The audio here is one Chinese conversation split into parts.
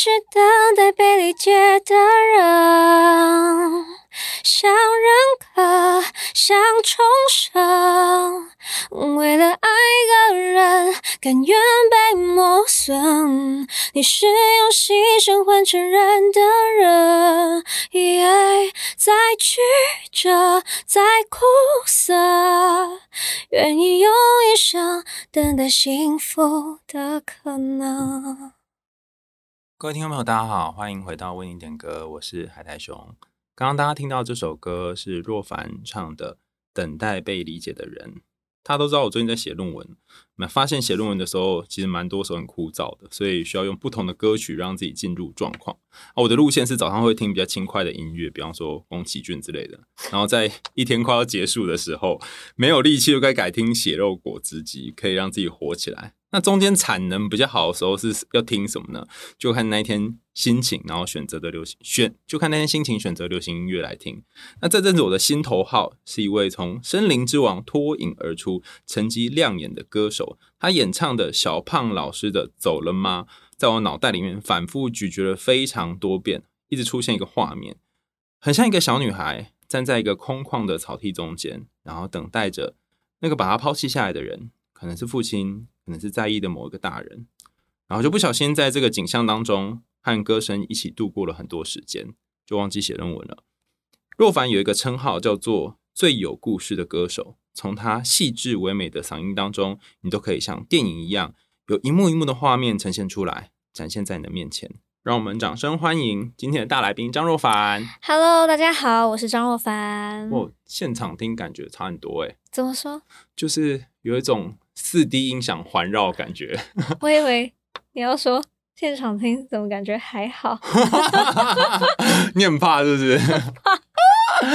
是等待被理解的人，想认可，想重生，为了爱一个人，甘愿被磨损。你是用牺牲换承认的人，再曲折，再苦涩，愿意用一生等待幸福的可能。各位听众朋友，大家好，欢迎回到为你点歌，我是海苔熊。刚刚大家听到这首歌是若凡唱的《等待被理解的人》。大家都知道我最近在写论文，那发现写论文的时候其实蛮多时候很枯燥的，所以需要用不同的歌曲让自己进入状况。啊，我的路线是早上会听比较轻快的音乐，比方说宫崎骏之类的，然后在一天快要结束的时候，没有力气就该改听血肉果汁机，可以让自己活起来。那中间产能比较好的时候是要听什么呢？就看那一天心情，然后选择的流行选，就看那天心情选择流行音乐来听。那这阵子我的心头号是一位从森林之王脱颖而出、成绩亮眼的歌手，他演唱的小胖老师的《走了吗》在我脑袋里面反复咀嚼了非常多遍，一直出现一个画面，很像一个小女孩站在一个空旷的草地中间，然后等待着那个把她抛弃下来的人，可能是父亲。可能是在意的某一个大人，然后就不小心在这个景象当中和歌声一起度过了很多时间，就忘记写论文了。若凡有一个称号叫做最有故事的歌手，从他细致唯美的嗓音当中，你都可以像电影一样，有一幕一幕的画面呈现出来，展现在你的面前。让我们掌声欢迎今天的大来宾张若凡。Hello，大家好，我是张若凡。哦，现场听感觉差很多诶。怎么说？就是有一种。四 D 音响环绕感觉，我以为你要说现场听怎么感觉还好，你很怕是不是？怕。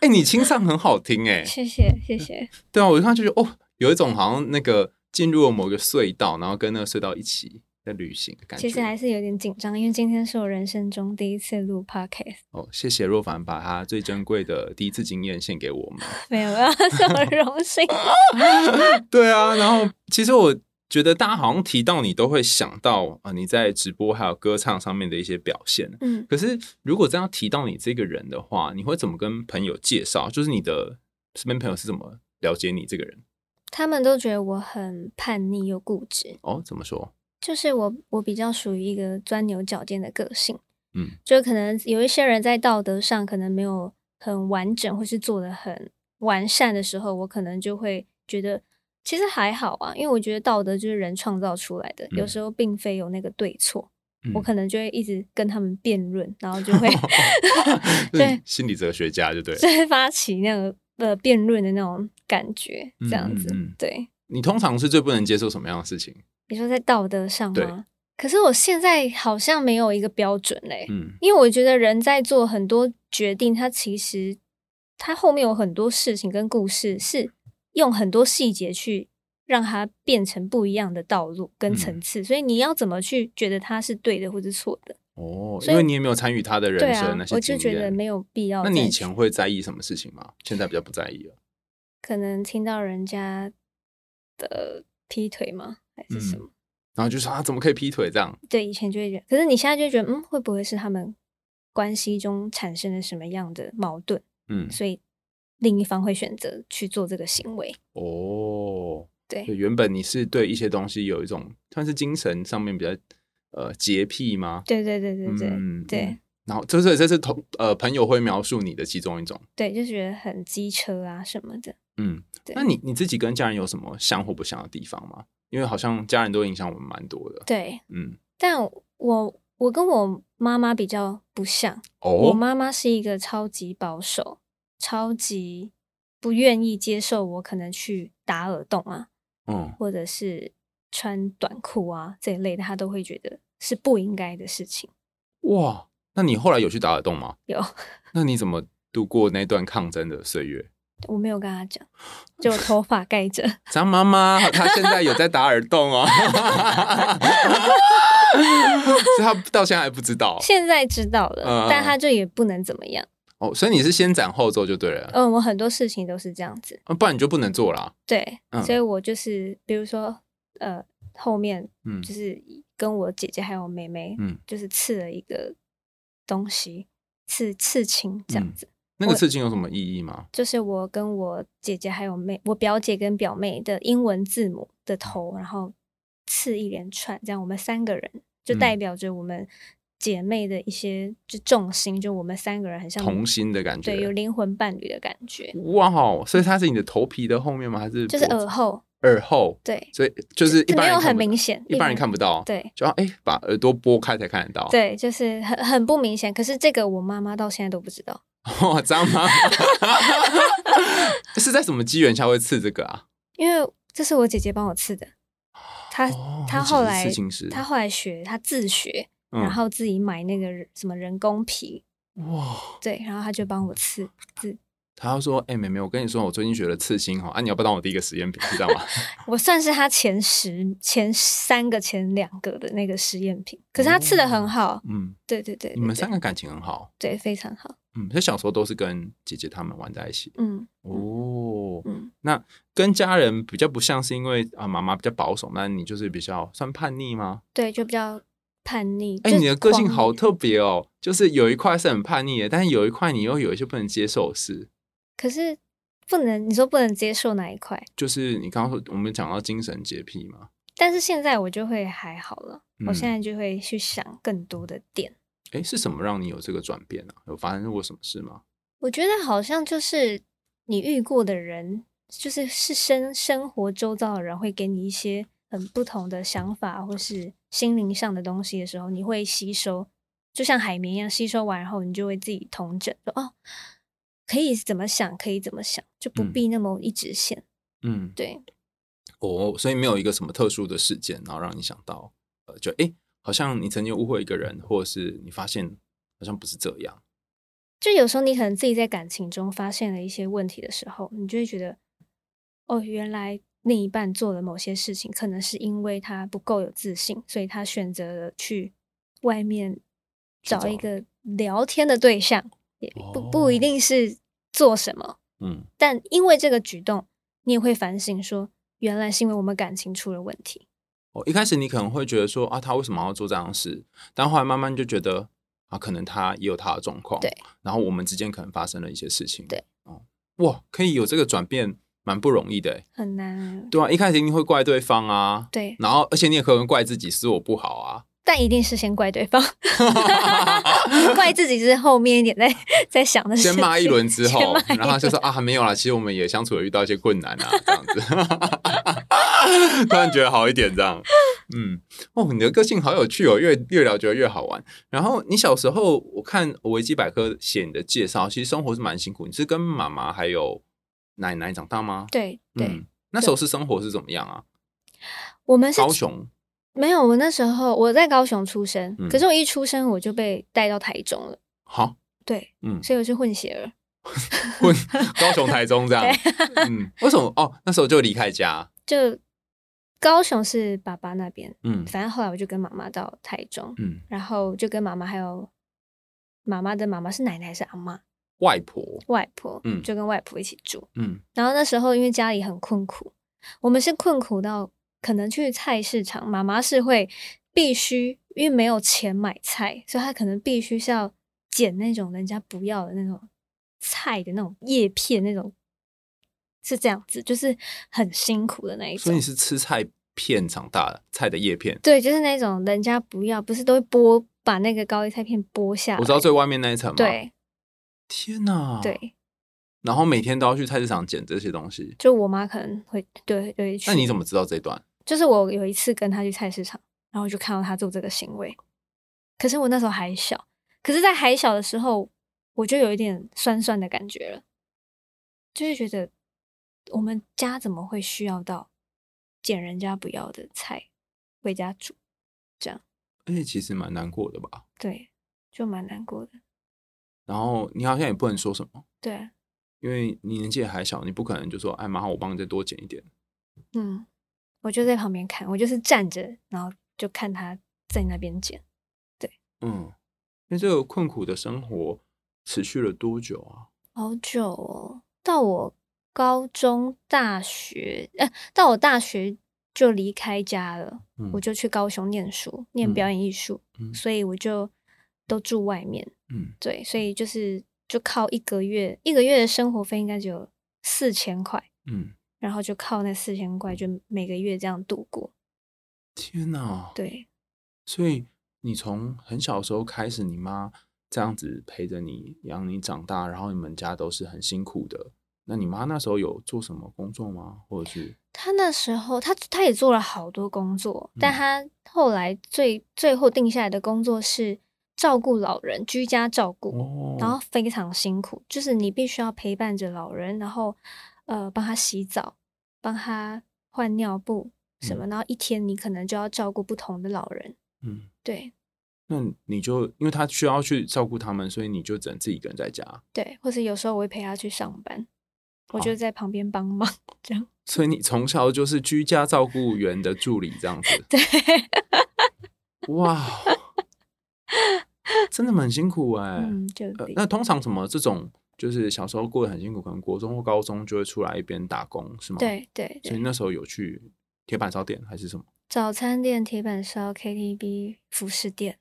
哎、欸，你清唱很好听哎，谢谢谢谢。对啊，我一看就觉得哦，有一种好像那个进入了某个隧道，然后跟那个隧道一起。在旅行感觉，其实还是有点紧张，因为今天是我人生中第一次录 podcast。哦，谢谢若凡把他最珍贵的第一次经验献给我们。没有，没有，这么荣幸。对啊，然后其实我觉得大家好像提到你，都会想到啊，你在直播还有歌唱上面的一些表现。嗯，可是如果这样提到你这个人的话，你会怎么跟朋友介绍？就是你的身边朋友是怎么了解你这个人？他们都觉得我很叛逆又固执。哦，怎么说？就是我，我比较属于一个钻牛角尖的个性，嗯，就可能有一些人在道德上可能没有很完整，或是做的很完善的时候，我可能就会觉得其实还好啊，因为我觉得道德就是人创造出来的，嗯、有时候并非有那个对错，嗯、我可能就会一直跟他们辩论，然后就会 对心理哲学家就对，就会发起那个呃辩论的那种感觉，这样子，嗯嗯嗯。对。你通常是最不能接受什么样的事情？你说在道德上吗？对可是我现在好像没有一个标准嘞。嗯，因为我觉得人在做很多决定，他其实他后面有很多事情跟故事，是用很多细节去让它变成不一样的道路跟层次。嗯、所以你要怎么去觉得他是对的或是错的？哦，因为你也没有参与他的人生，啊、那些我就觉得没有必要。那你以前会在意什么事情吗？现在比较不在意了。可能听到人家的劈腿吗？还是什么？嗯、然后就说啊，怎么可以劈腿这样？对，以前就会觉得，可是你现在就觉得，嗯，会不会是他们关系中产生了什么样的矛盾？嗯，所以另一方会选择去做这个行为。哦，对，原本你是对一些东西有一种算是精神上面比较呃洁癖吗？对对对对对，嗯、对。然后这是这是同呃朋友会描述你的其中一种，对，就是觉得很机车啊什么的。嗯，那你你自己跟家人有什么像或不像的地方吗？因为好像家人都影响我们蛮多的，对，嗯，但我我跟我妈妈比较不像，哦，我妈妈是一个超级保守、超级不愿意接受我可能去打耳洞啊，嗯，或者是穿短裤啊这一类的，她都会觉得是不应该的事情。哇，那你后来有去打耳洞吗？有。那你怎么度过那段抗争的岁月？我没有跟他讲，就头发盖着。张妈妈，她现在有在打耳洞哦，她到现在还不知道。现在知道了，嗯、但她就也不能怎么样。哦，所以你是先斩后奏就对了。嗯，我很多事情都是这样子，啊、不然你就不能做了。对，嗯、所以我就是，比如说，呃，后面就是跟我姐姐还有妹妹，嗯，就是刺了一个东西，刺刺青这样子。嗯、那个刺青有什么意义吗？就是我跟我姐姐还有妹，我表姐跟表妹的英文字母的头，然后刺一连串，这样我们三个人就代表着我们姐妹的一些就重心，就我们三个人很像同心的感觉，对，有灵魂伴侣的感觉。哇哦，所以它是你的头皮的后面吗？还是就是耳后？耳后，对，所以就是一般没有很明显，一般人看不到，对，就要哎、欸、把耳朵拨开才看得到，对，就是很很不明显。可是这个我妈妈到现在都不知道，哇，这样吗？是在什么机缘下会刺这个啊？因为这是我姐姐帮我刺的，她她、哦、后来她后来学，她自学，然后自己买那个什么人工皮，哇，对，然后她就帮我刺刺。他要说：“哎、欸，妹妹，我跟你说，我最近学了刺青哈，啊，你要不要当我第一个实验品，知道吗？我算是他前十、前三个、前两个的那个实验品。可是他刺的很好，嗯，对对对，对，对，你们三个感情很好，对，非常好。嗯，他小时候都是跟姐姐他们玩在一起，嗯，哦，嗯，那跟家人比较不像是因为啊，妈妈比较保守，那你就是比较算叛逆吗？对，就比较叛逆。哎、欸，你的个性好特别哦，就是有一块是很叛逆的，但是有一块你又有一些不能接受的事。可是不能，你说不能接受哪一块？就是你刚刚说我们讲到精神洁癖嘛。但是现在我就会还好了，嗯、我现在就会去想更多的点。哎，是什么让你有这个转变呢、啊？有发生过什么事吗？我觉得好像就是你遇过的人，就是是生生活周遭的人，会给你一些很不同的想法，或是心灵上的东西的时候，你会吸收，就像海绵一样，吸收完然后你就会自己统整说哦。可以怎么想，可以怎么想，就不必那么一直线。嗯，对。哦，所以没有一个什么特殊的事件，然后让你想到，呃，就哎，好像你曾经误会一个人，或者是你发现好像不是这样。就有时候你可能自己在感情中发现了一些问题的时候，你就会觉得，哦，原来另一半做了某些事情，可能是因为他不够有自信，所以他选择了去外面找一个聊天的对象，也不不一定是。做什么？嗯，但因为这个举动，你也会反省说，原来是因为我们感情出了问题。哦，一开始你可能会觉得说啊，他为什么要做这样的事？但后来慢慢就觉得啊，可能他也有他的状况。对，然后我们之间可能发生了一些事情。对，哦，哇，可以有这个转变，蛮不容易的，很难。对啊，一开始一定会怪对方啊。对，然后而且你也可能怪自己是我不好啊。但一定是先怪对方，怪自己是后面一点在 在想的事。先骂一轮之后，然后就说啊，没有啦，其实我们也相处有，遇到一些困难啊，这样子，突然觉得好一点，这样。嗯，哦，你的个性好有趣哦，越越聊觉得越好玩。然后你小时候，我看维基百科写你的介绍，其实生活是蛮辛苦。你是跟妈妈还有奶奶长大吗？对对、嗯，那时候是生活是怎么样啊？我们是高雄。没有，我那时候我在高雄出生，嗯、可是我一出生我就被带到台中了。好，对，嗯，所以我是混血儿，混高雄台中这样。嗯，为什么？哦，那时候就离开家，就高雄是爸爸那边，嗯，反正后来我就跟妈妈到台中，嗯，然后就跟妈妈还有妈妈的妈妈是奶奶还是阿妈？外婆，外婆，嗯，就跟外婆一起住，嗯，然后那时候因为家里很困苦，我们是困苦到。可能去菜市场，妈妈是会必须，因为没有钱买菜，所以她可能必须是要捡那种人家不要的那种菜的那种叶片，那种是这样子，就是很辛苦的那一种。所以你是吃菜片长大的，菜的叶片？对，就是那种人家不要，不是都会剥，把那个高丽菜片剥下来。我知道最外面那一层吗？对。天哪！对。然后每天都要去菜市场捡这些东西。就我妈可能会对对。那你怎么知道这段？就是我有一次跟他去菜市场，然后就看到他做这个行为。可是我那时候还小，可是，在还小的时候，我就有一点酸酸的感觉了，就是觉得我们家怎么会需要到捡人家不要的菜回家煮，这样。而且其实蛮难过的吧？对，就蛮难过的。然后你好像也不能说什么，对，因为你年纪也还小，你不可能就说：“哎，妈好，我帮你再多捡一点。”嗯。我就在旁边看，我就是站着，然后就看他在那边剪。对，嗯，那这个困苦的生活持续了多久啊？好久哦，到我高中、大学，呃，到我大学就离开家了，嗯、我就去高雄念书，念表演艺术，嗯、所以我就都住外面。嗯，对，所以就是就靠一个月，一个月的生活费应该只有四千块。嗯，然后就靠那四千块，就每个月这样度过。天哪！对，所以你从很小的时候开始，你妈这样子陪着你养你长大，然后你们家都是很辛苦的。那你妈那时候有做什么工作吗？或者是她那时候，她她也做了好多工作，嗯、但她后来最最后定下来的工作是照顾老人，居家照顾，哦、然后非常辛苦，就是你必须要陪伴着老人，然后呃帮他洗澡，帮他换尿布什么，嗯、然后一天你可能就要照顾不同的老人。嗯，对。那你就因为他需要去照顾他们，所以你就只能自己一个人在家。对，或者有时候我会陪他去上班。我就在旁边帮忙，这样。所以你从小就是居家照顾员的助理，这样子。对。哇，真的蛮辛苦哎。嗯，就、呃、那通常什么这种，就是小时候过得很辛苦，可能国中或高中就会出来一边打工，是吗？对对。所以那时候有去铁板烧店还是什么？早餐店、铁板烧、KTV、服饰店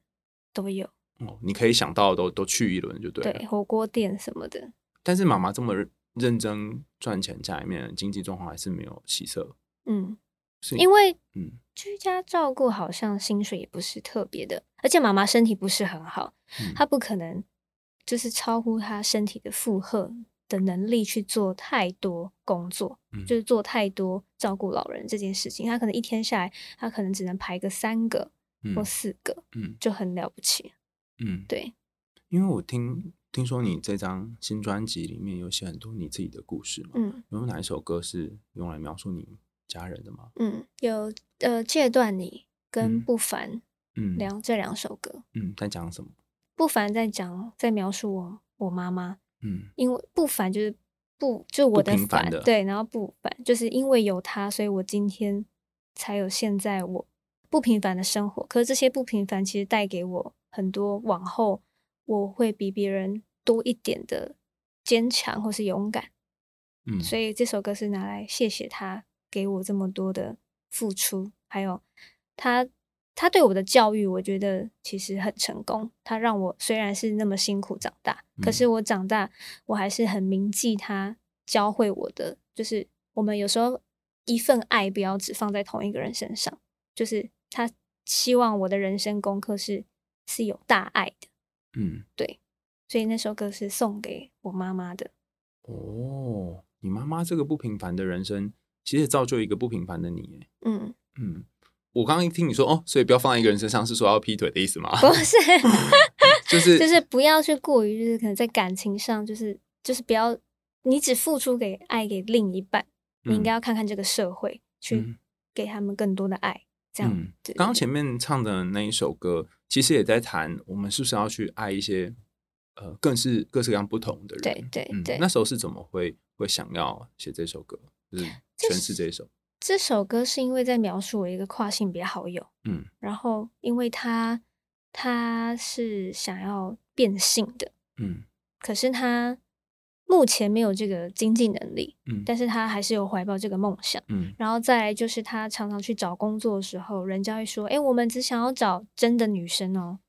都有。哦，你可以想到的都都去一轮就对了。对，火锅店什么的。但是妈妈这么。认真赚钱，家里面经济状况还是没有起色。嗯，是因为嗯，居家照顾好像薪水也不是特别的，而且妈妈身体不是很好，嗯、她不可能就是超乎他身体的负荷的能力去做太多工作，嗯、就是做太多照顾老人这件事情。他可能一天下来，他可能只能排个三个或四个，嗯，就很了不起。嗯，对，因为我听。听说你这张新专辑里面有写很多你自己的故事嘛？嗯，有没有哪一首歌是用来描述你家人的吗？嗯，有呃，戒断你跟不凡，嗯，两这两首歌，嗯，在讲什么？不凡在讲，在描述我我妈妈，嗯，因为不凡就是不就我的凡，的对，然后不凡就是因为有他，所以我今天才有现在我不平凡的生活。可是这些不平凡其实带给我很多往后。我会比别人多一点的坚强或是勇敢，嗯，所以这首歌是拿来谢谢他给我这么多的付出，还有他他对我的教育，我觉得其实很成功。他让我虽然是那么辛苦长大，嗯，可是我长大我还是很铭记他教会我的，就是我们有时候一份爱不要只放在同一个人身上，就是他希望我的人生功课是是有大爱的。嗯，对，所以那首歌是送给我妈妈的。哦，你妈妈这个不平凡的人生，其实也造就一个不平凡的你。嗯嗯，我刚刚一听你说哦，所以不要放在一个人身上，是说要劈腿的意思吗？不是，就是就是不要去过于，就是可能在感情上，就是就是不要你只付出给爱给另一半，嗯、你应该要看看这个社会，去给他们更多的爱。这样，嗯，刚刚前面唱的那一首歌，其实也在谈我们是不是要去爱一些，呃，更是各式各样不同的人。对对对、嗯。那时候是怎么会会想要写这首歌，就是诠释这一首这？首歌是因为在描述我一个跨性别好友，嗯，然后因为他他是想要变性的，嗯，可是他。目前没有这个经济能力，嗯，但是他还是有怀抱这个梦想，嗯，然后再来就是他常常去找工作的时候，人家会说，哎，我们只想要找真的女生哦。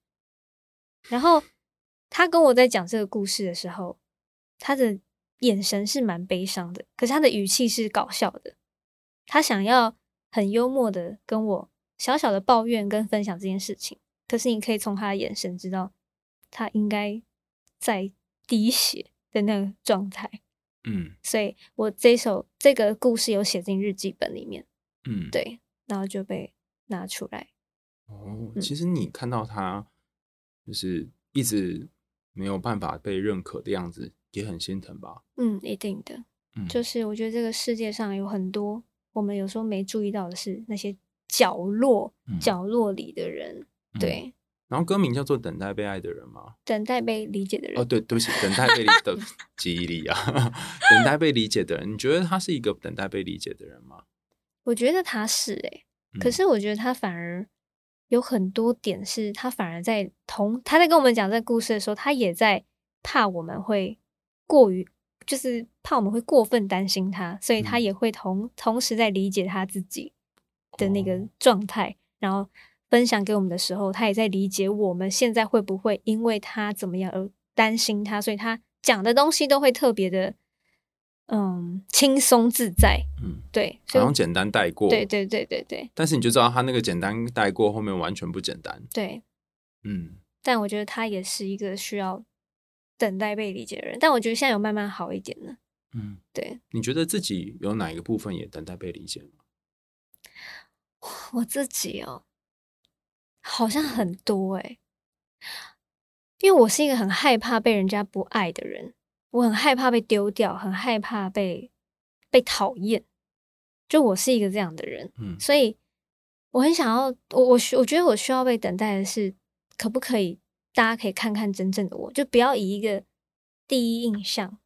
然后他跟我在讲这个故事的时候，他的眼神是蛮悲伤的，可是他的语气是搞笑的，他想要很幽默的跟我小小的抱怨跟分享这件事情，可是你可以从他的眼神知道，他应该在滴血。的那个状态，嗯，所以我这首这个故事有写进日记本里面，嗯，对，然后就被拿出来。哦，其实你看到他就是一直没有办法被认可的样子，也很心疼吧？嗯，一定的，嗯，就是我觉得这个世界上有很多我们有时候没注意到的是那些角落、嗯、角落里的人，对。嗯然后歌名叫做《等待被爱的人》吗？等待被理解的人。哦，对，对不起，等待被理的 记忆力啊，等待被理解的人，你觉得他是一个等待被理解的人吗？我觉得他是哎、可是我觉得他反而有很多点是，他反而在同他在跟我们讲这个故事的时候，他也在怕我们会过于，就是怕我们会过分担心他，所以他也会同、嗯、同时在理解他自己。的那个状态，然后分享给我们的时候，他也在理解我们现在会不会因为他怎么样而担心他，所以他讲的东西都会特别的。嗯，轻松自在，嗯，对，好像简单带过，对对对对对。但是你就知道他那个简单带过后面完全不简单，对，嗯。但我觉得他也是一个需要等待被理解的人，但我觉得现在有慢慢好一点了，嗯，对。你觉得自己有哪一个部分也等待被理解吗？我自己哦，好像很多哎，因为我是一个很害怕被人家不爱的人。我很害怕被丢掉，很害怕被被讨厌。就我是一个这样的人，嗯，所以我很想要，我我需我觉得我需要被等待的是，可不可以大家可以看看真正的我，就不要以一个第一印象。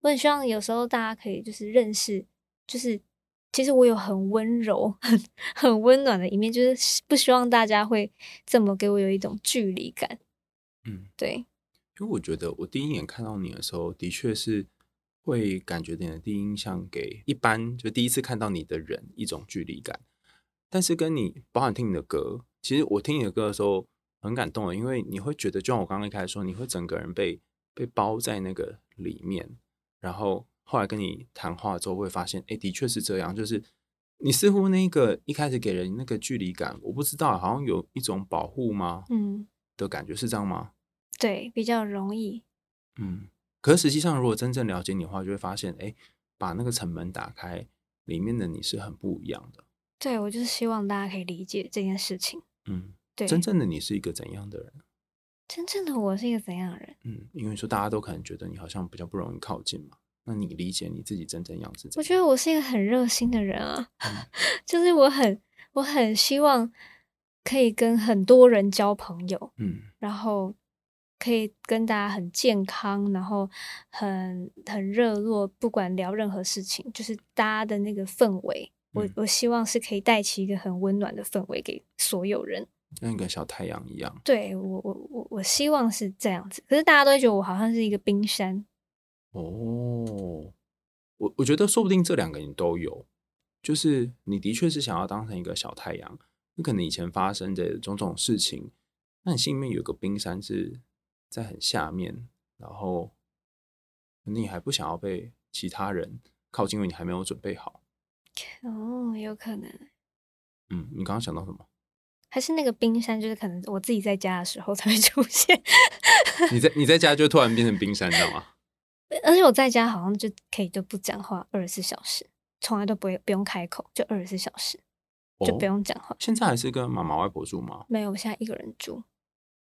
我很希望有时候大家可以就是认识，就是其实我有很温柔、很 很温暖的一面，就是不希望大家会这么给我有一种距离感。嗯，对。因为我觉得我第一眼看到你的时候，的确是会感觉你的第一印象给一般就第一次看到你的人一种距离感。但是跟你包含听你的歌，其实我听你的歌的时候很感动的，因为你会觉得，就像我刚刚一开始说，你会整个人被被包在那个里面。然后后来跟你谈话之后，会发现，哎，的确是这样，就是你似乎那个一开始给人那个距离感，我不知道，好像有一种保护吗？嗯，的感觉是这样吗？对，比较容易。嗯，可是实际上，如果真正了解你的话，就会发现，哎，把那个城门打开，里面的你是很不一样的。对，我就是希望大家可以理解这件事情。嗯，对，真正的你是一个怎样的人？真正的我是一个怎样的人？嗯，因为说大家都可能觉得你好像比较不容易靠近嘛。那你理解你自己真正样子？我觉得我是一个很热心的人啊，嗯、就是我很我很希望可以跟很多人交朋友。嗯，然后。可以跟大家很健康，然后很很热络，不管聊任何事情，就是大家的那个氛围，我我希望是可以带起一个很温暖的氛围给所有人，像一个小太阳一样。对，我我我我希望是这样子，可是大家都会觉得我好像是一个冰山。哦，我我觉得说不定这两个你都有，就是你的确是想要当成一个小太阳，那可能以前发生的种种事情，那你心里面有个冰山是。在很下面，然后你还不想要被其他人靠近，因为你还没有准备好。哦，有可能。嗯，你刚刚想到什么？还是那个冰山，就是可能我自己在家的时候才会出现。你在你在家就突然变成冰山，知道吗？而且我在家好像就可以就不讲话，二十四小时，从来都不会不用开口，就二十四小时就不用讲话。哦，现在还是跟妈妈外婆住吗？没有，我现在一个人住。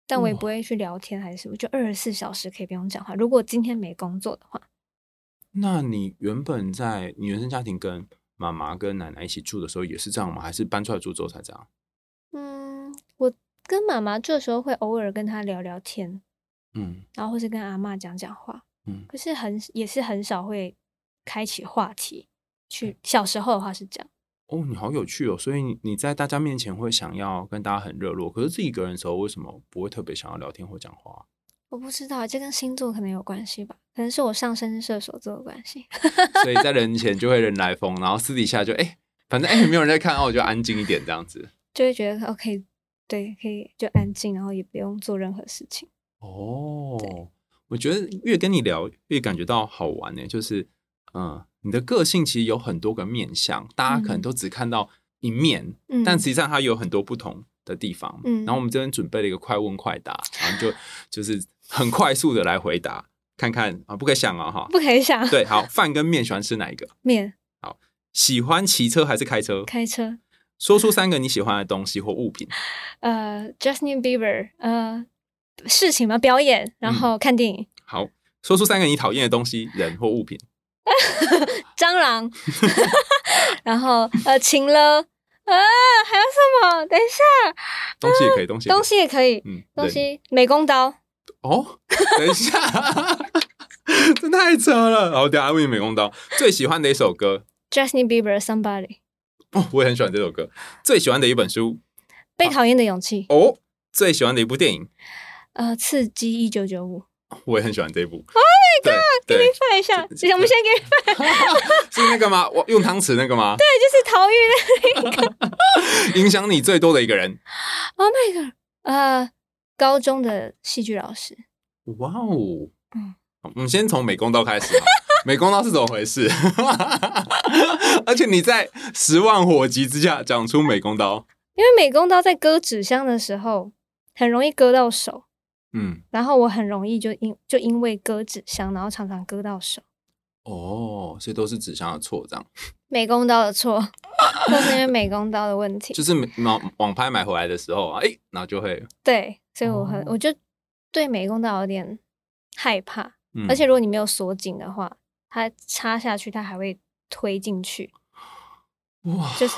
但我也不会去聊天还是什么，就二十四小时可以不用讲话。如果今天没工作的话，那你原本在你原生家庭跟妈妈跟奶奶一起住的时候也是这样吗？还是搬出来住之后才这样？跟妈妈住的时候会偶尔跟她聊聊天，嗯，然后或是跟阿妈讲讲话，嗯，可是很也是很少会开启话题。去小时候的话是这样。哦，你好有趣哦！所以你你在大家面前会想要跟大家很热络，可是自己一个人的时候为什么不会特别想要聊天或讲话？我不知道，这跟星座可能有关系吧？可能是我上升射手座的关系。所以在人前就会人来疯，然后私底下就哎、欸，反正哎、欸、没有人在看，哦，我就安静一点这样子，就会觉得 OK，对，可以就安静，然后也不用做任何事情。哦，我觉得越跟你聊越感觉到好玩呢，就是嗯。你的个性其实有很多个面向，大家可能都只看到一面，嗯、但实际上它有很多不同的地方。嗯，然后我们这边准备了一个快问快答，然后就就是很快速的来回答，看看啊，不可以想啊，哈，不可以想。对，好，饭跟面喜欢吃哪一个？面。好，喜欢骑车还是开车？开车。说出三个你喜欢的东西或物品。呃，Justin Bieber，呃，事情吗？表演，然后看电影。嗯、好，说出三个你讨厌的东西、人或物品。蟑螂，然后呃，情了，啊，还有什么？等一下，东西也可以，东西东西也可以，嗯，东西美工刀。哦，等一下，这太扯了。然后等下问你美工刀最喜欢的一首歌，Justin Bieber Somebody。哦，我也很喜欢这首歌。最喜欢的一本书，被讨厌的勇气。哦，最喜欢的一部电影，呃，刺激一九九五。我也很喜欢这一部。哎 my god！给你放一下，我们先给你翻。是那个吗？我用汤匙那个吗？对，就是陶玉那个。影响你最多的一个人？Oh my god！呃，高中的戏剧老师。哇哦！嗯，我们先从美工刀开始。美工刀是怎么回事？而且你在十万火急之下讲出美工刀，因为美工刀在割纸箱的时候很容易割到手，嗯，然后我很容易就因就因为割纸箱，然后常常割到手。哦，所以都是纸箱的错，这样？美工刀的错，都是因为美工刀的问题。就是网网拍买回来的时候啊，哎，然后就会对，所以我很、哦、我就对美工刀有点害怕，嗯、而且如果你没有锁紧的话。它插下去，它还会推进去，哇！就是，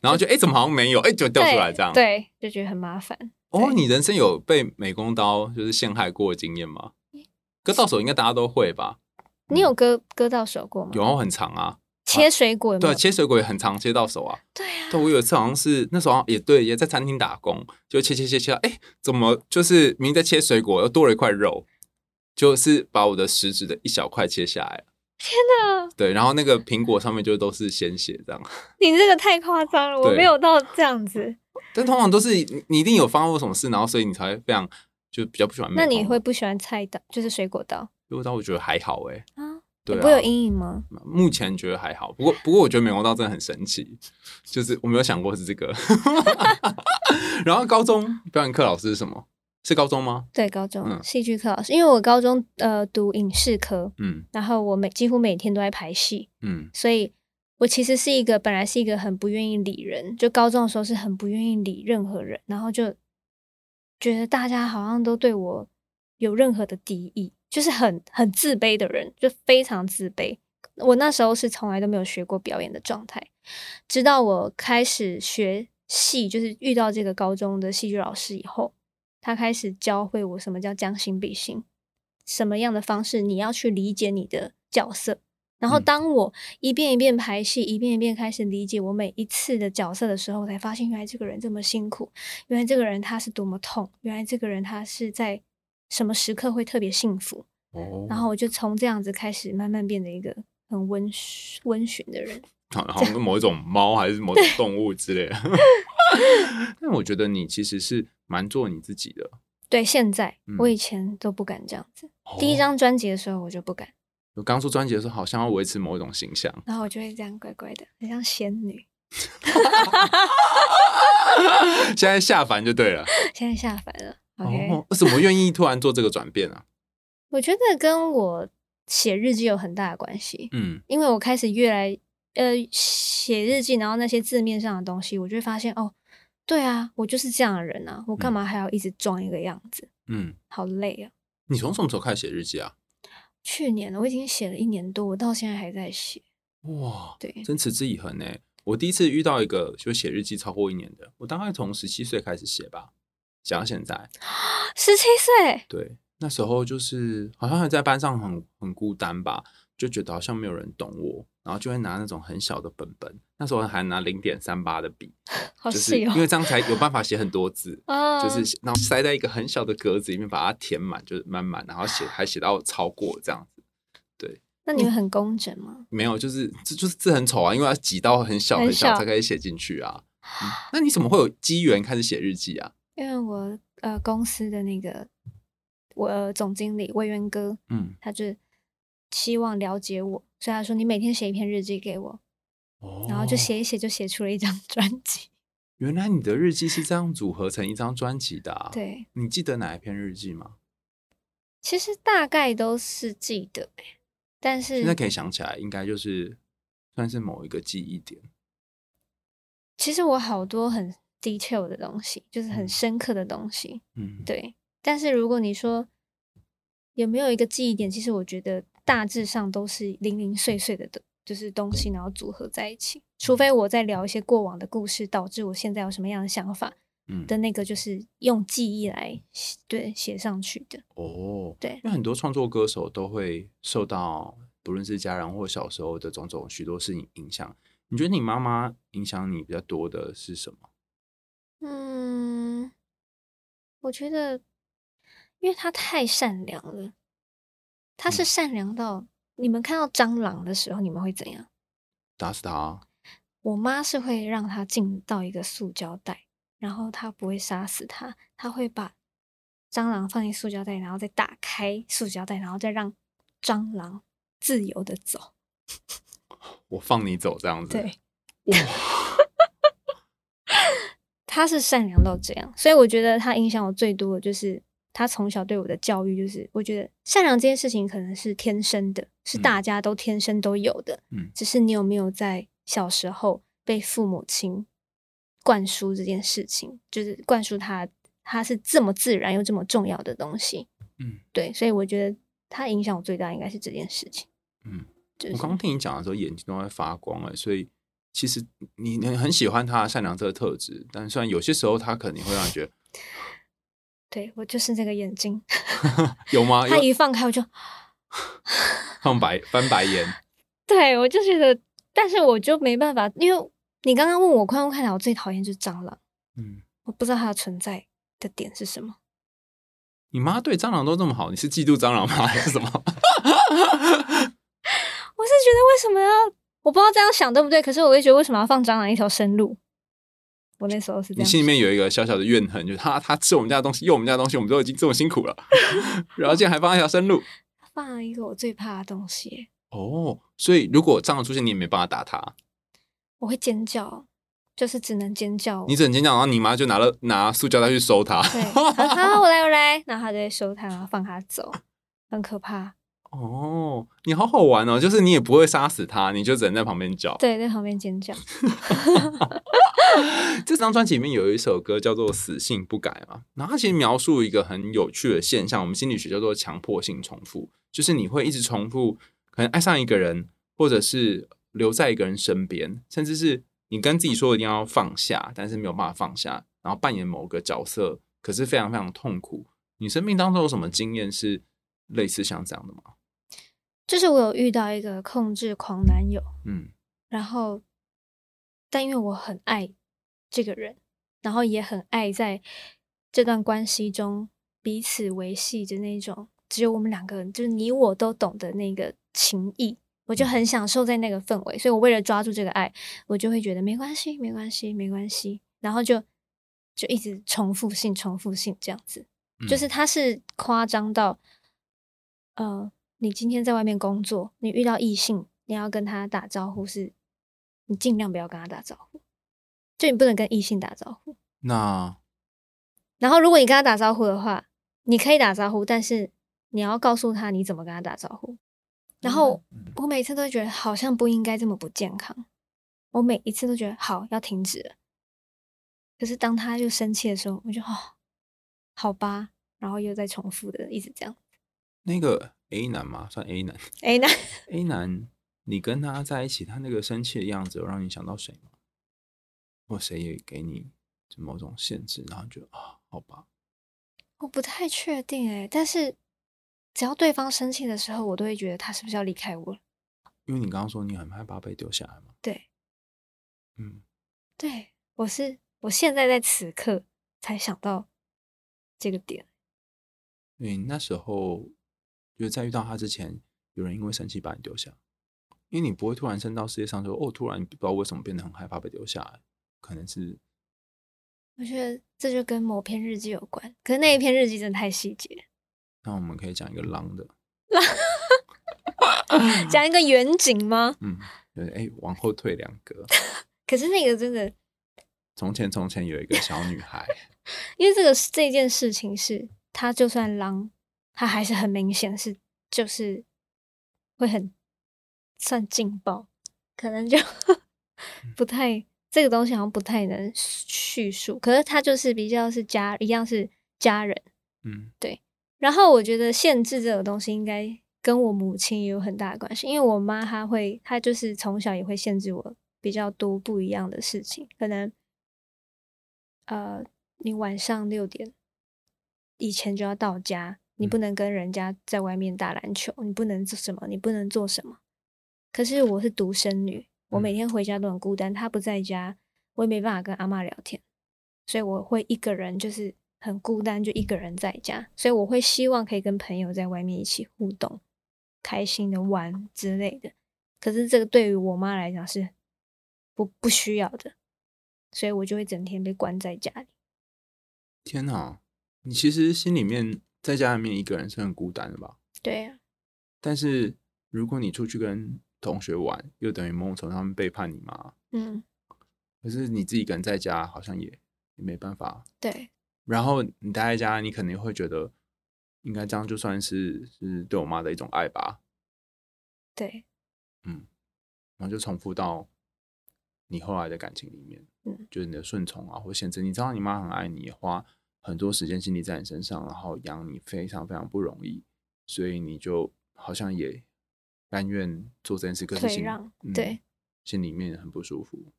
然后就哎、欸，怎么好像没有？哎、欸，就掉出来这样，对，就觉得很麻烦。哦，你人生有被美工刀就是陷害过的经验吗？割到手应该大家都会吧？你有割割到手过吗？有啊，很长啊，切水果？对，切水果也很长，切到手啊。对啊，对，我有一次好像是那时候也对，也在餐厅打工，就切切切切，哎、欸，怎么就是明明在切水果，又多了一块肉，就是把我的食指的一小块切下来。天哪！对，然后那个苹果上面就都是鲜血，这样。你这个太夸张了，我没有到这样子。但通常都是你一定有发生过什么事，然后所以你才会非常就比较不喜欢。那你会不喜欢菜刀，就是水果刀？水果刀我觉得还好哎。啊，对啊，不会有阴影吗？目前觉得还好，不过不过我觉得美工刀真的很神奇，就是我没有想过是这个。然后高中表演课老师是什么？是高中吗？对，高中戏剧课老师，因为我高中呃读影视科，嗯，然后我每几乎每天都在排戏，嗯，所以我其实是一个本来是一个很不愿意理人，就高中的时候是很不愿意理任何人，然后就觉得大家好像都对我有任何的敌意，就是很很自卑的人，就非常自卑。我那时候是从来都没有学过表演的状态，直到我开始学戏，就是遇到这个高中的戏剧老师以后。他开始教会我什么叫将心比心，什么样的方式你要去理解你的角色。然后当我一遍一遍排戏，一遍一遍开始理解我每一次的角色的时候，我才发现原来这个人这么辛苦，原来这个人他是多么痛，原来这个人他是在什么时刻会特别幸福。哦，然后我就从这样子开始慢慢变得一个很温温驯的人，好像是某一种猫还是某种动物之类的。但我觉得你其实是。蛮做你自己的，对，现在、嗯、我以前都不敢这样子。哦、第一张专辑的时候，我就不敢。我刚出专辑的时候，好像要维持某一种形象，然后我就会这样乖乖的，很像仙女。现在下凡就对了，现在下凡了。OK，为什么愿意突然做这个转变、啊？我觉得跟我写日记有很大的关系。嗯，因为我开始越来呃写日记，然后那些字面上的东西，我就会发现哦。对啊，我就是这样的人啊，我干嘛还要一直装一个样子？嗯，好累啊！你从什么时候开始写日记啊？去年了，我已经写了一年多，我到现在还在写。哇，对，真持之以恒呢。我第一次遇到一个就写日记超过一年的，我大概从十七岁开始写吧，写到现在。十七岁？对，那时候就是好像还在班上很很孤单吧。就觉得好像没有人懂我，然后就会拿那种很小的本本，那时候还拿零点三八的笔，好哦，就是因为这样才有办法写很多字，哦，就是然后塞在一个很小的格子里面，把它填满，就是满满，然后写还写到超过这样子。对，那你们很工整吗？嗯，没有，就是这就是字很丑啊，因为要挤到很小很小才可以写进去啊，嗯。那你怎么会有机缘开始写日记啊？因为我呃公司的那个我、呃、总经理魏渊哥，嗯，他就。希望了解我，所以他说：“你每天写一篇日记给我。哦”然后就写一写，就写出了一张 专辑。原来你的日记是这样组合成一张专辑的啊？对，你记得哪一篇日记吗？其实大概都是记得，但是现在可以想起来，应该就是算是某一个记忆点。其实我好多很 detail 的东西，就是很深刻的东西。嗯，对。但是如果你说，有没有一个记忆点？其实我觉得大致上都是零零碎碎的的，就是东西，然后组合在一起。除非我在聊一些过往的故事，导致我现在有什么样的想法，嗯，的那个就是用记忆来对写上去的。哦，对，因为很多创作歌手都会受到不论是家人或小时候的种种许多事情影响。你觉得你妈妈影响你比较多的是什么？嗯，我觉得。因为她太善良了，他是善良到、嗯、你们看到蟑螂的时候，你们会怎样？打死他。我妈是会让他进到一个塑胶袋，然后他不会杀死他，他会把蟑螂放进塑胶袋，然后再打开塑胶袋，然后再让蟑螂自由的走。我放你走这样子。对。哇。他是善良到这样，所以我觉得他影响我最多的就是他从小对我的教育，就是我觉得善良这件事情可能是天生的，是大家都天生都有的，嗯，只是你有没有在小时候被父母亲灌输这件事情，就是灌输他他是这么自然又这么重要的东西，嗯，对，所以我觉得他影响我最大应该是这件事情，嗯，就是、我刚刚听你讲的时候眼睛都在发光了，所以。其实你你很喜欢他善良这个特质，但虽然有些时候他可能会让你觉得，对我就是这个眼睛，有吗？他一放开我就 放白翻白眼，对我就觉得，但是我就没办法，因为你刚刚问我宽宽看来，我最讨厌就是蟑螂，嗯，我不知道它的存在的点是什么。你妈对蟑螂都这么好，你是嫉妒蟑螂吗？还是什么？我是觉得为什么要？我不知道这样想对不对，可是我会觉得为什么要放蟑螂一条生路？我那时候是这样，你心里面有一个小小的怨恨，就是他他吃我们家的东西，用我们家的东西，我们都已经这么辛苦了，然后竟然还放一条生路，放了一个我最怕的东西。哦，所以如果蟑螂出现，你也没办法打它，我会尖叫，就是只能尖叫。你只能尖叫，然后你妈就拿了拿塑胶袋去收它。对，好，我来我来，然后他就会收它，然后放它走，很可怕。哦，你好好玩哦！就是你也不会杀死他，你就只能在旁边叫。对，在旁边尖叫。这张专辑里面有一首歌叫做《死性不改》嘛，然后它其实描述一个很有趣的现象，我们心理学叫做强迫性重复，就是你会一直重复，可能爱上一个人，或者是留在一个人身边，甚至是你跟自己说一定要放下，但是没有办法放下，然后扮演某个角色，可是非常非常痛苦。你生命当中有什么经验是类似像这样的吗？就是我有遇到一个控制狂男友，嗯，然后，但因为我很爱这个人，然后也很爱在这段关系中彼此维系着那种只有我们两个人，就是你我都懂的那个情谊，我就很享受在那个氛围，所以我为了抓住这个爱，我就会觉得没关系，没关系，没关系，然后就就一直重复性、重复性这样子，就是他是夸张到，呃。你今天在外面工作，你遇到异性，你要跟他打招呼是，你尽量不要跟他打招呼，就你不能跟异性打招呼。那，然后如果你跟他打招呼的话，你可以打招呼，但是你要告诉他你怎么跟他打招呼。然后我每次都觉得好像不应该这么不健康，我每一次都觉得好要停止了。可是当他就生气的时候，我就哦，好吧，然后又再重复的一直这样。那个。A 男吗？算 A 男。A 男，A 男，你跟他在一起，他那个生气的样子，有让你想到谁吗？或谁也给你某种限制，然后就啊，好吧。我不太确定哎，但是只要对方生气的时候，我都会觉得他是不是要离开我了？因为你刚刚说你很害怕被丢下来嘛。对，嗯，对，我是我现在在此刻才想到这个点。对，那时候。就是在遇到他之前，有人因为生气把你丢下，因为你不会突然升到世界上说哦，突然不知道为什么变得很害怕被丢下来，可能是。我觉得这就跟某篇日记有关，可是那一篇日记真的太细节。那我们可以讲一个狼的狼，讲一个远景吗？嗯，对，哎，往后退两格。可是那个真的，从前从前有一个小女孩，因为这个这件事情是，她就算狼。他还是很明显是，就是会很算劲爆，可能就 不太这个东西好像不太能叙述。可是他就是比较是家一样是家人，嗯，对。然后我觉得限制这个东西应该跟我母亲也有很大的关系，因为我妈她会，她就是从小也会限制我比较多不一样的事情，可能呃，你晚上六点以前就要到家。你不能跟人家在外面打篮球，你不能做什么，你不能做什么。可是我是独生女，我每天回家都很孤单。她不在家，我也没办法跟阿妈聊天，所以我会一个人，就是很孤单，就一个人在家。所以我会希望可以跟朋友在外面一起互动，开心的玩之类的。可是这个对于我妈来讲是不不需要的，所以我就会整天被关在家里。天哪，你其实心里面在家里面一个人是很孤单的吧？对呀、啊。但是如果你出去跟同学玩，又等于某种程度上背叛你妈。嗯。可是你自己一个人在家，好像也也没办法。对。然后你待在家，你肯定会觉得，应该这样就算是是对我妈的一种爱吧。对。嗯。然后就重复到你后来的感情里面。嗯。就是你的顺从啊，或限制。你知道你妈很爱你，花很多时间精力在你身上，然后养你非常非常不容易，所以你就好像也甘愿做这件事，可是心，嗯、对，心里面很不舒服。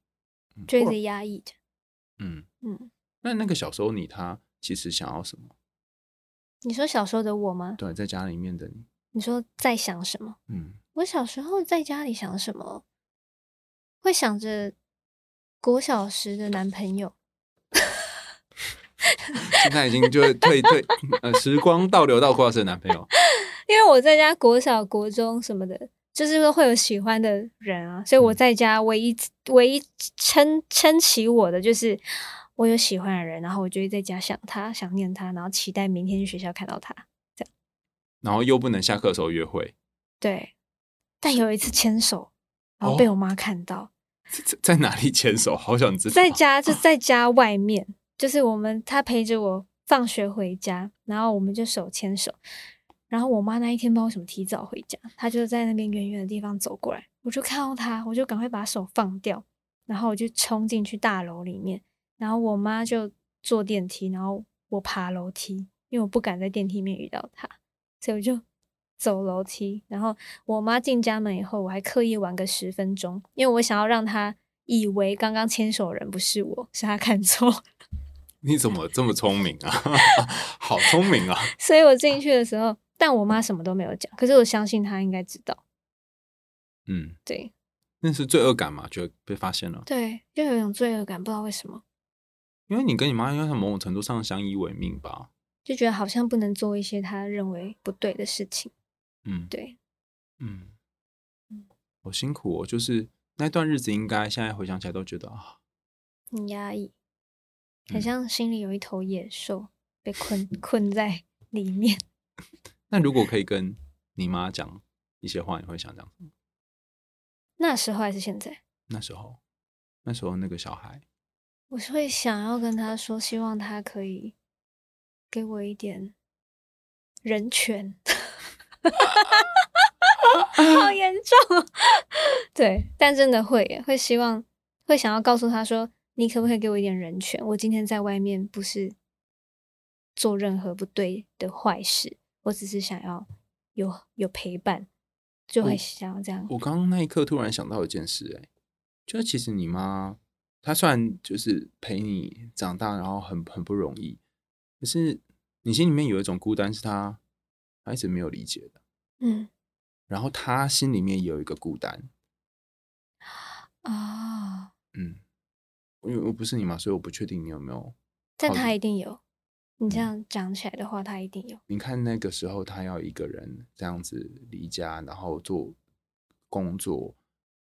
觉得压抑着，嗯嗯。那那个小时候你，他其实想要什么？你说小时候的我吗？对，在家里面的你。你说在想什么？嗯，我小时候在家里想什么？会想着国小时的男朋友。现在已经就是退退 呃，时光倒流到国小时的男朋友。因为我在家国小、国中什么的。就是说会有喜欢的人啊，所以我在家唯一唯一撑撑起我的就是我有喜欢的人，然后我就会在家想他，想念他，然后期待明天去学校看到他，这样。然后又不能下课的时候约会。对，但有一次牵手，然后被我妈看到。在哪里牵手？好想知道。在家就在家外面，就是我们他陪着我放学回家，然后我们就手牵手。然后我妈那一天不知道为什么提早回家，她就在那边远远的地方走过来，我就看到她，我就赶快把手放掉，然后我就冲进去大楼里面，然后我妈就坐电梯，然后我爬楼梯，因为我不敢在电梯面遇到她，所以我就走楼梯。然后我妈进家门以后，我还刻意玩个十分钟，因为我想要让她以为刚刚牵手的人不是我，是她看错。你怎么这么聪明啊？好聪明啊！所以我进去的时候。但我妈什么都没有讲，可是我相信她应该知道。嗯，对，那是罪恶感嘛？就被发现了。对，就有一种罪恶感，不知道为什么。因为你跟你妈应该在某种程度上相依为命吧？就觉得好像不能做一些她认为不对的事情。嗯，对，嗯嗯，好辛苦哦。就是那段日子，应该现在回想起来都觉得啊，很压抑，很像心里有一头野兽被困困在里面。那如果可以跟你妈讲一些话，你会想讲什么？那时候还是现在？那时候，那时候那个小孩，我是会想要跟他说，希望他可以给我一点人权。好严重，对，但真的会会希望会想要告诉他说，你可不可以给我一点人权？我今天在外面不是做任何不对的坏事。我只是想要有有陪伴，就会想要这样。我刚刚那一刻突然想到一件事，哎，就是其实你妈她虽然就是陪你长大，然后很很不容易，可是你心里面有一种孤单，是她她一直没有理解的。嗯，然后她心里面也有一个孤单啊，哦，嗯，因为我不是你嘛，所以我不确定你有没有，但他一定有。你这样讲起来的话，他一定有。你看那个时候，他要一个人这样子离家，然后做工作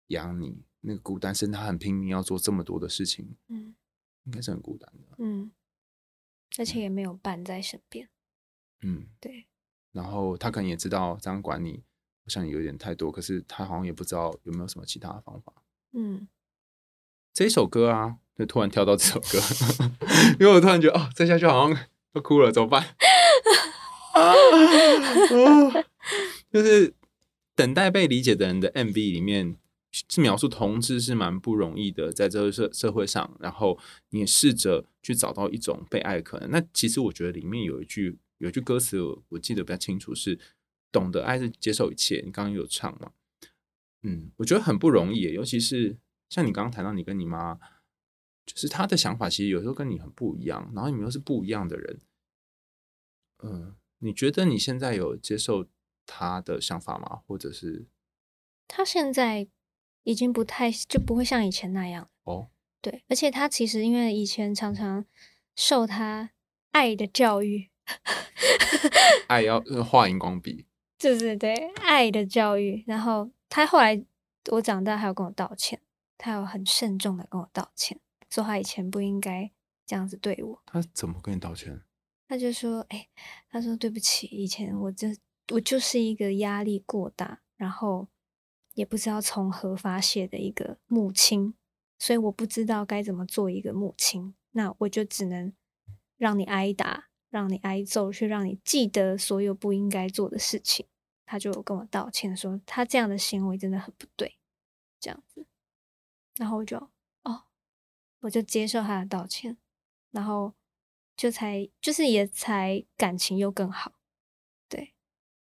养你，那个孤单，甚至他很拼命要做这么多的事情，嗯，应该是很孤单的，嗯，而且也没有伴在身边，嗯，对。然后他可能也知道这样管你好像有点太多，可是他好像也不知道有没有什么其他的方法，嗯。这一首歌啊，就突然跳到这首歌，因为我突然觉得哦，再下去好像。要哭了，怎么办？啊啊、就是等待被理解的人的 MV 里面是描述同志是蛮不容易的，在这个社社会上，然后你也试着去找到一种被爱的可能。那其实我觉得里面有一句有一句歌词我，我记得比较清楚，是懂得爱是接受一切。你刚刚有唱嘛？嗯，我觉得很不容易，尤其是像你刚刚谈到你跟你妈。就是他的想法其实有时候跟你很不一样，然后你们又是不一样的人。嗯，你觉得你现在有接受他的想法吗？或者是他现在已经不太就不会像以前那样哦？对，而且他其实因为以前常常受他爱的教育，爱要画荧光笔，就是对爱的教育。然后他后来我长大还要跟我道歉，他有很慎重的跟我道歉，说他以前不应该这样子对我。他怎么跟你道歉？他就说：“哎、欸，他说对不起，以前我这我就是一个压力过大，然后也不知道从何发泄的一个母亲，所以我不知道该怎么做一个母亲，那我就只能让你挨打，让你挨揍，去让你记得所有不应该做的事情。”他就跟我道歉说：“他这样的行为真的很不对，这样子。”然后我就哦，我就接受他的道歉，然后。就才就是也才感情又更好，对。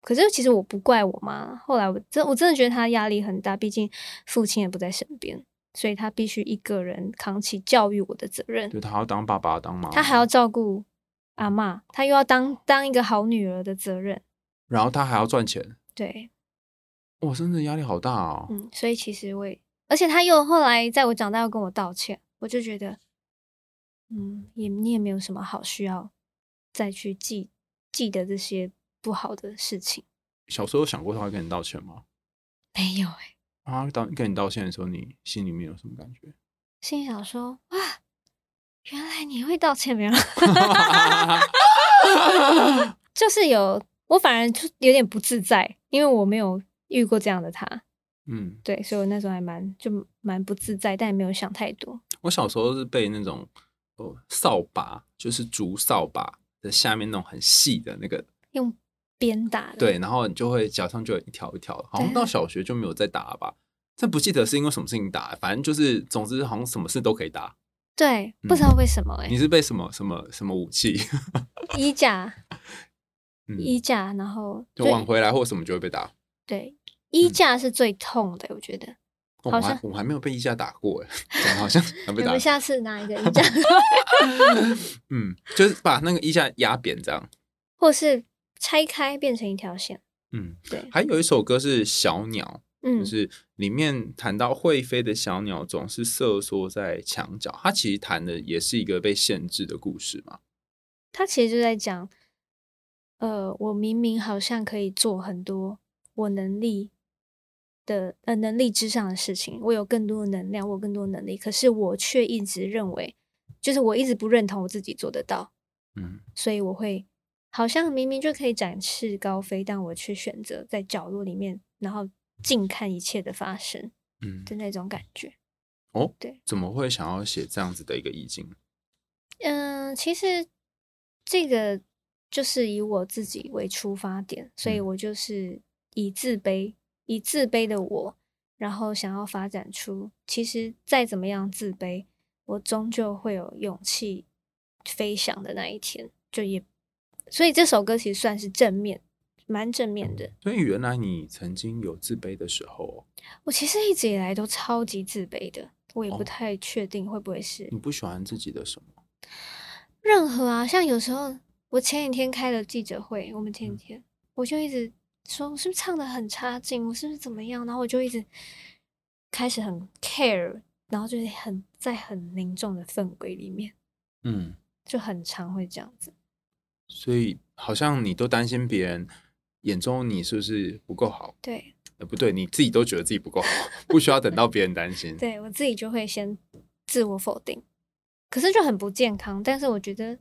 可是其实我不怪我妈，后来我真我真的觉得她压力很大，毕竟父亲也不在身边，所以她必须一个人扛起教育我的责任。对，她要当爸爸当妈妈，她还要照顾阿嬷，她又要当当一个好女儿的责任，然后她还要赚钱。对，哇，真的压力好大哦。嗯，所以其实我也，而且她又后来在我长大又跟我道歉，我就觉得。嗯，也你也没有什么好需要再去记记得这些不好的事情。小时候想过他会跟你道歉吗？没有哎、欸。啊，当跟你道歉的时候，你心里面有什么感觉？心想说：哇，原来你会道歉，没有？就是有，我反而就有点不自在，因为我没有遇过这样的他。嗯，对，所以我那时候还蛮就蛮不自在，但也没有想太多。我小时候是被那种。扫把就是竹扫把的下面那种很细的那个，用鞭打的。对，然后你就会脚上就有一条一条，好像到小学就没有再打了吧？但不记得是因为什么事情打，反正就是，总之好像什么事都可以打。对，不知道为什么哎。你是被什么什么什么武器？衣架，衣架，然后就挽回来或什么就会被打。对，衣架是最痛的，我觉得。哦、好像我还没有被衣架打过哎，好像 被打。我们下次拿一个衣架，嗯，就是把那个衣架压扁这样，或是拆开变成一条线。嗯，对。还有一首歌是《小鸟》，嗯，就是里面谈到会飞的小鸟总是瑟缩在墙角，它其实谈的也是一个被限制的故事嘛。它其实就在讲，呃，我明明好像可以做很多，我能力。的呃能力之上的事情，我有更多的能量，我有更多的能力，可是我却一直认为，就是我一直不认同我自己做得到，嗯，所以我会好像明明就可以展翅高飞，但我却选择在角落里面，然后静看一切的发生，嗯，的那种感觉。哦，对，怎么会想要写这样子的一个意境？嗯、呃，其实这个就是以我自己为出发点，所以我就是以自卑。以自卑的我，然后想要发展出，其实再怎么样自卑，我终究会有勇气飞翔的那一天。就也，所以这首歌其实算是正面，蛮正面的。所以原来你曾经有自卑的时候？我其实一直以来都超级自卑的，我也不太确定会不会是。你不喜欢自己的什么？任何啊，像有时候我前几天开了记者会，我们前几天、嗯、我就一直。说我是不是唱的很差劲？我是不是怎么样？然后我就一直开始很 care，然后就是很在很凝重的氛围里面，嗯，就很常会这样子。所以好像你都担心别人眼中你是不是不够好？对，呃，不对，你自己都觉得自己不够好，不需要等到别人担心。对，我自己就会先自我否定，可是就很不健康。但是我觉得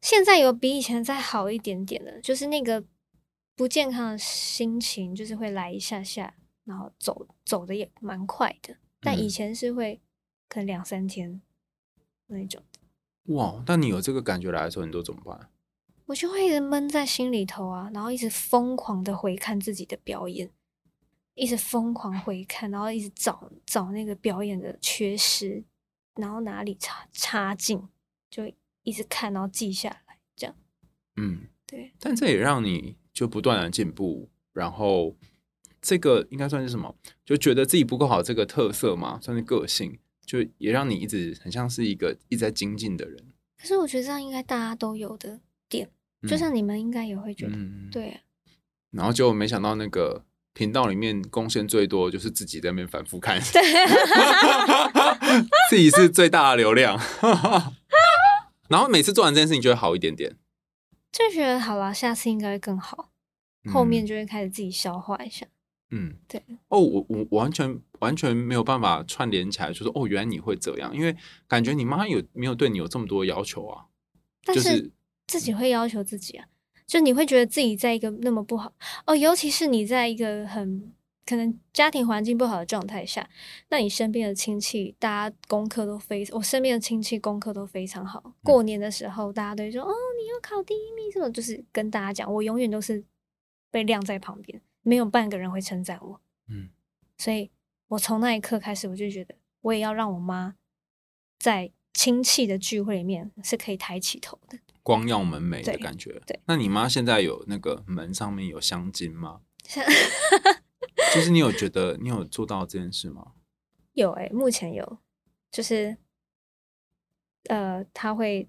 现在有比以前再好一点点的，就是那个。不健康的心情就是会来一下下，然后走走的也蛮快的。但以前是会可能两三天那种。哇！那你有这个感觉来的时候，你都怎么办？我就会一直闷在心里头啊，然后一直疯狂的回看自己的表演，一直疯狂回看，然后一直找找那个表演的缺失，然后哪里差差劲，就一直看，然后记下来，这样。嗯，对。但这也让你。就不断的进步，然后这个应该算是什么？就觉得自己不够好，这个特色嘛，算是个性，就也让你一直很像是一个一直在精进的人。可是我觉得这样应该大家都有的点，嗯、就像你们应该也会觉得，嗯、对、啊。然后就没想到那个频道里面贡献最多，就是自己在那边反复看，对 自己是最大的流量。然后每次做完这件事情，就会好一点点。就觉得好了，下次应该会更好。后面就会开始自己消化一下。嗯，对。哦，我我完全完全没有办法串联起来，就是哦，原来你会这样，因为感觉你妈有没有对你有这么多要求啊？但是自己会要求自己啊，就你会觉得自己在一个那么不好哦，尤其是你在一个很。可能家庭环境不好的状态下，那你身边的亲戚，大家功课都非我身边的亲戚功课都非常好。过年的时候，大家都会说：“哦，你要考第一名。”这种就是跟大家讲，我永远都是被晾在旁边，没有半个人会称赞我。嗯，所以我从那一刻开始，我就觉得我也要让我妈在亲戚的聚会里面是可以抬起头的，光耀门楣的感觉。对，对，那你妈现在有那个门上面有香精吗？就是你有觉得你有做到这件事吗？有哎、欸，目前有，就是呃，他会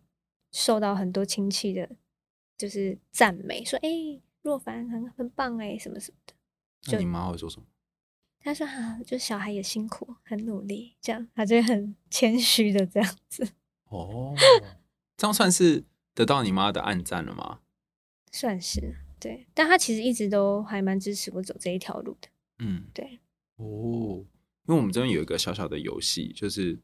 受到很多亲戚的，就是赞美，说哎、欸，若凡很很棒哎、欸，什么什么的。那你妈会说什么？他说啊，就小孩也辛苦，很努力，这样，他就很 谦虚的这样子。哦，这样算是得到你妈的暗赞了吗？算是，对，但他其实一直都还蛮支持我走这一条路的。嗯，对，哦，因为我们这边有一个小小的游戏，就是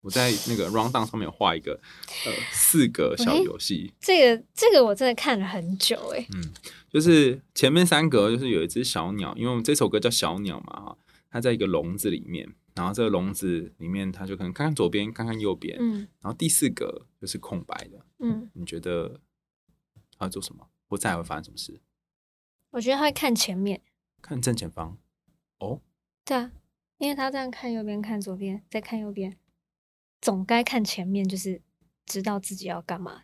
我在那个 rundown 上面画一个呃四个小游戏。这个这个我真的看了很久哎。嗯，就是前面三格就是有一只小鸟，因为我们这首歌叫小鸟嘛哈，它在一个笼子里面，然后这个笼子里面它就可能看看左边，看看右边，嗯，然后第四格就是空白的，嗯，你觉得它要做什么？或再会发生什么事？我觉得它会看前面，看正前方。哦，对啊，因为他这样看右边，看左边，再看右边，总该看前面，就是知道自己要干嘛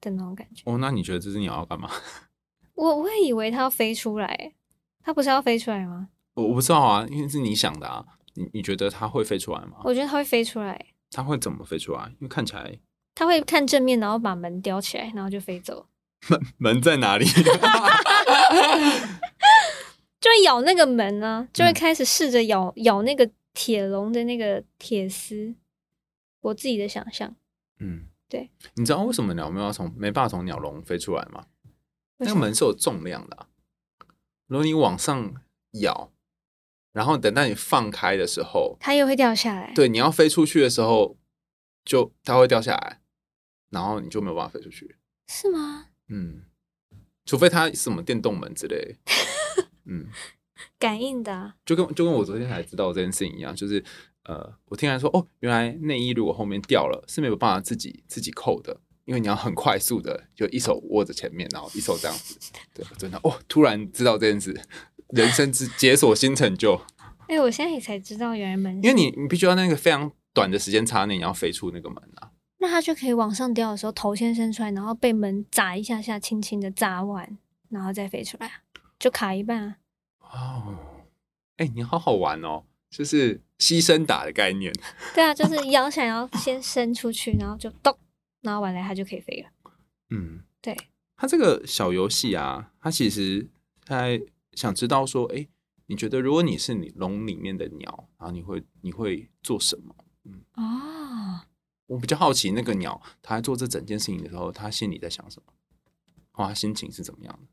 的那种感觉。哦，那你觉得这只鸟要干嘛？我我会以为它要飞出来，它不是要飞出来吗？我我不知道啊，因为是你想的啊。你你觉得它会飞出来吗？我觉得它会飞出来。它会怎么飞出来？因为看起来它会看正面，然后把门叼起来，然后就飞走。门门在哪里？就会咬那个门呢、啊，就会开始试着咬、嗯、咬那个铁笼的那个铁丝。我自己的想象，嗯，对。你知道为什么鸟没有从没办法从鸟笼飞出来吗？那个门是有重量的、啊，如果你往上咬，然后等到你放开的时候，它又会掉下来。对，你要飞出去的时候，就它会掉下来，然后你就没有办法飞出去。是吗？嗯，除非它是什么电动门之类。嗯，感应的、啊，就跟就跟我昨天才知道这件事情一样，就是呃，我听人说哦，原来内衣如果后面掉了是没有办法自己自己扣的，因为你要很快速的就一手握着前面，然后一手这样子，对，真的哦，突然知道这件事，人生之解锁新成就。哎、欸，我现在也才知道原来门，因为你你必须要那个非常短的时间差内，你要飞出那个门啊，那它就可以往上掉的时候头先伸出来，然后被门砸一下下，轻轻的砸完，然后再飞出来。就卡一半啊！哦，哎，你好好玩哦，就是牺牲打的概念。对啊，就是要想要先伸出去，然后就咚，然后完了它就可以飞了。嗯，对。它这个小游戏啊，它其实它想知道说，哎，你觉得如果你是你笼里面的鸟，然后你会你会做什么？嗯哦，我比较好奇那个鸟，它在做这整件事情的时候，它心里在想什么？哇，它心情是怎么样的？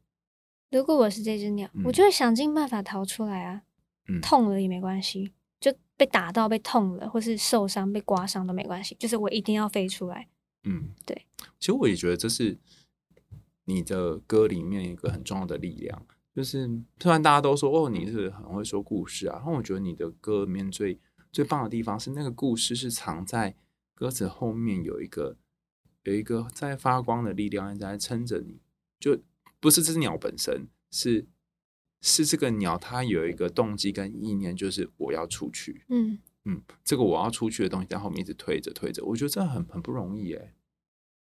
如果我是这只鸟，嗯，我就会想尽办法逃出来啊！嗯，痛了也没关系，就被打到、被痛了，或是受伤、被刮伤都没关系，就是我一定要飞出来。嗯，对。其实我也觉得这是你的歌里面一个很重要的力量，就是突然大家都说哦，你是很会说故事啊，然后我觉得你的歌里面最最棒的地方是那个故事是藏在歌词后面有一个有一个在发光的力量在撑着你，就。不是这只鸟本身，是是这个鸟，它有一个动机跟意念，就是我要出去。嗯嗯，这个我要出去的东西在后面一直推着推着，我觉得这很很不容易诶，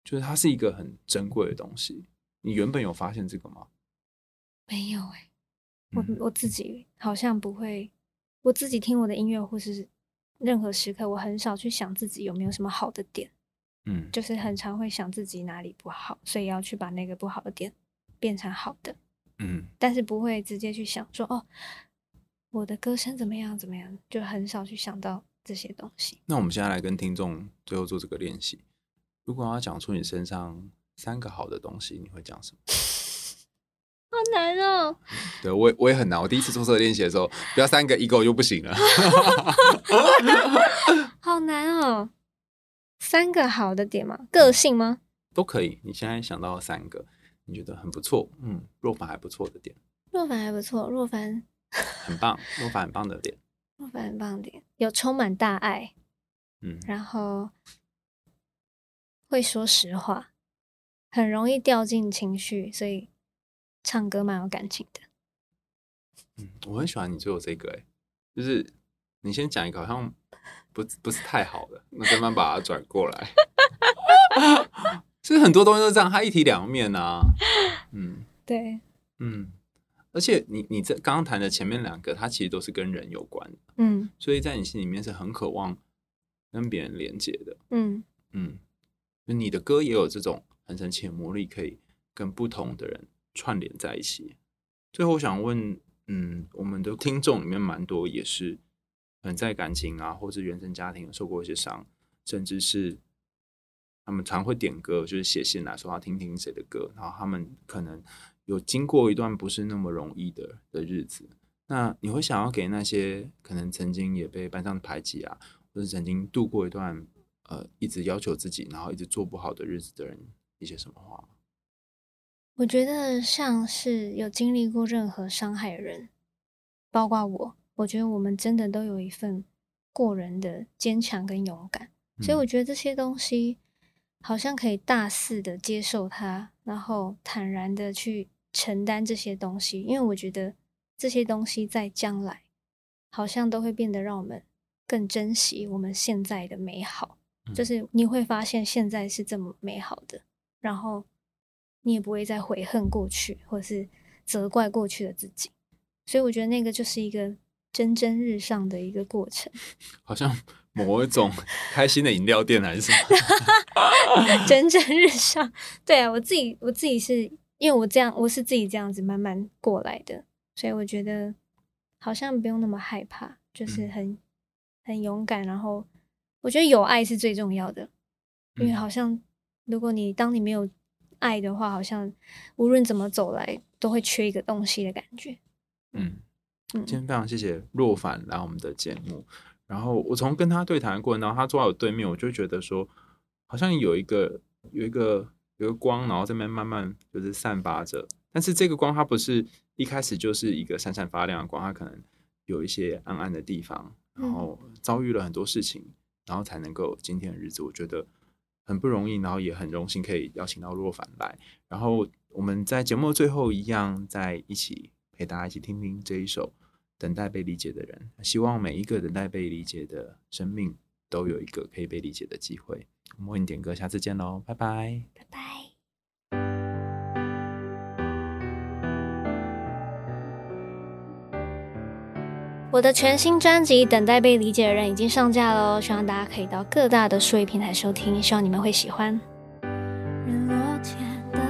就是它是一个很珍贵的东西。你原本有发现这个吗？没有诶，我我自己好像不会，我自己听我的音乐或是任何时刻，我很少去想自己有没有什么好的点。嗯，就是很常会想自己哪里不好，所以要去把那个不好的点。变成好的，嗯，但是不会直接去想说哦，我的歌声怎么样怎么样，就很少去想到这些东西。那我们现在来跟听众最后做这个练习。如果要讲出你身上三个好的东西，你会讲什么？好难哦。对，我也我也很难。我第一次做这个练习的时候，不要三个一个就不行了。好难哦。三个好的点吗？个性吗？都可以。你现在想到三个，你觉得很不错，嗯，若凡还不错的点。若凡还不错，若凡很棒，若凡很棒的点。若凡很棒的点，有充满大爱，嗯，然后会说实话，很容易掉进情绪，所以唱歌蛮有感情的。嗯，我很喜欢你最后这个，哎，就是你先讲一个好像不不是太好的，那慢慢把它转过来。其实很多东西都这样，它一体两面啊。嗯，对，嗯，而且你你这刚刚谈的前面两个，它其实都是跟人有关的。嗯，所以在你心里面是很渴望跟别人连接的。嗯嗯，你的歌也有这种很神奇的魔力，可以跟不同的人串联在一起。最后，我想问。嗯，我们的听众里面蛮多也是，很在感情啊，或者原生家庭受过一些伤，甚至是他们常会点歌，就是写信来说要听听谁的歌，然后他们可能有经过一段不是那么容易的的日子。那你会想要给那些可能曾经也被班上排挤啊，或者曾经度过一段呃一直要求自己，然后一直做不好的日子的人一些什么话吗？我觉得像是有经历过任何伤害的人，包括我，我觉得我们真的都有一份过人的坚强跟勇敢，嗯、所以我觉得这些东西好像可以大肆的接受它，然后坦然的去承担这些东西，因为我觉得这些东西在将来好像都会变得让我们更珍惜我们现在的美好，嗯、就是你会发现现在是这么美好的，然后。你也不会再悔恨过去，或是责怪过去的自己，所以我觉得那个就是一个蒸蒸日上的一个过程，好像某一种 开心的饮料店还是什么？蒸蒸日上，对啊，我自己我自己是因为我这样，我是自己这样子慢慢过来的，所以我觉得好像不用那么害怕，就是很、嗯、很勇敢，然后我觉得有爱是最重要的，因为好像如果你当你没有。爱的话，好像无论怎么走来，都会缺一个东西的感觉。嗯，今天非常谢谢若凡来我们的节目。然后我从跟他对谈的过程当中，他坐在我对面，我就觉得说，好像有一个有一个有一个光，然后这边慢慢就是散发着。但是这个光，它不是一开始就是一个闪闪发亮的光，它可能有一些暗暗的地方，然后遭遇了很多事情，然后才能够今天的日子。我觉得。很不容易，然后也很荣幸可以邀请到若凡来，然后我们在节目的最后一样，在一起陪大家一起听听这一首《等待被理解的人》，希望每一个等待被理解的生命都有一个可以被理解的机会。我们为你点歌，下次见喽，拜拜，拜拜。我的全新专辑《等待被理解的人》已经上架了，希望大家可以到各大的数位平台收听，希望你们会喜欢。人落前的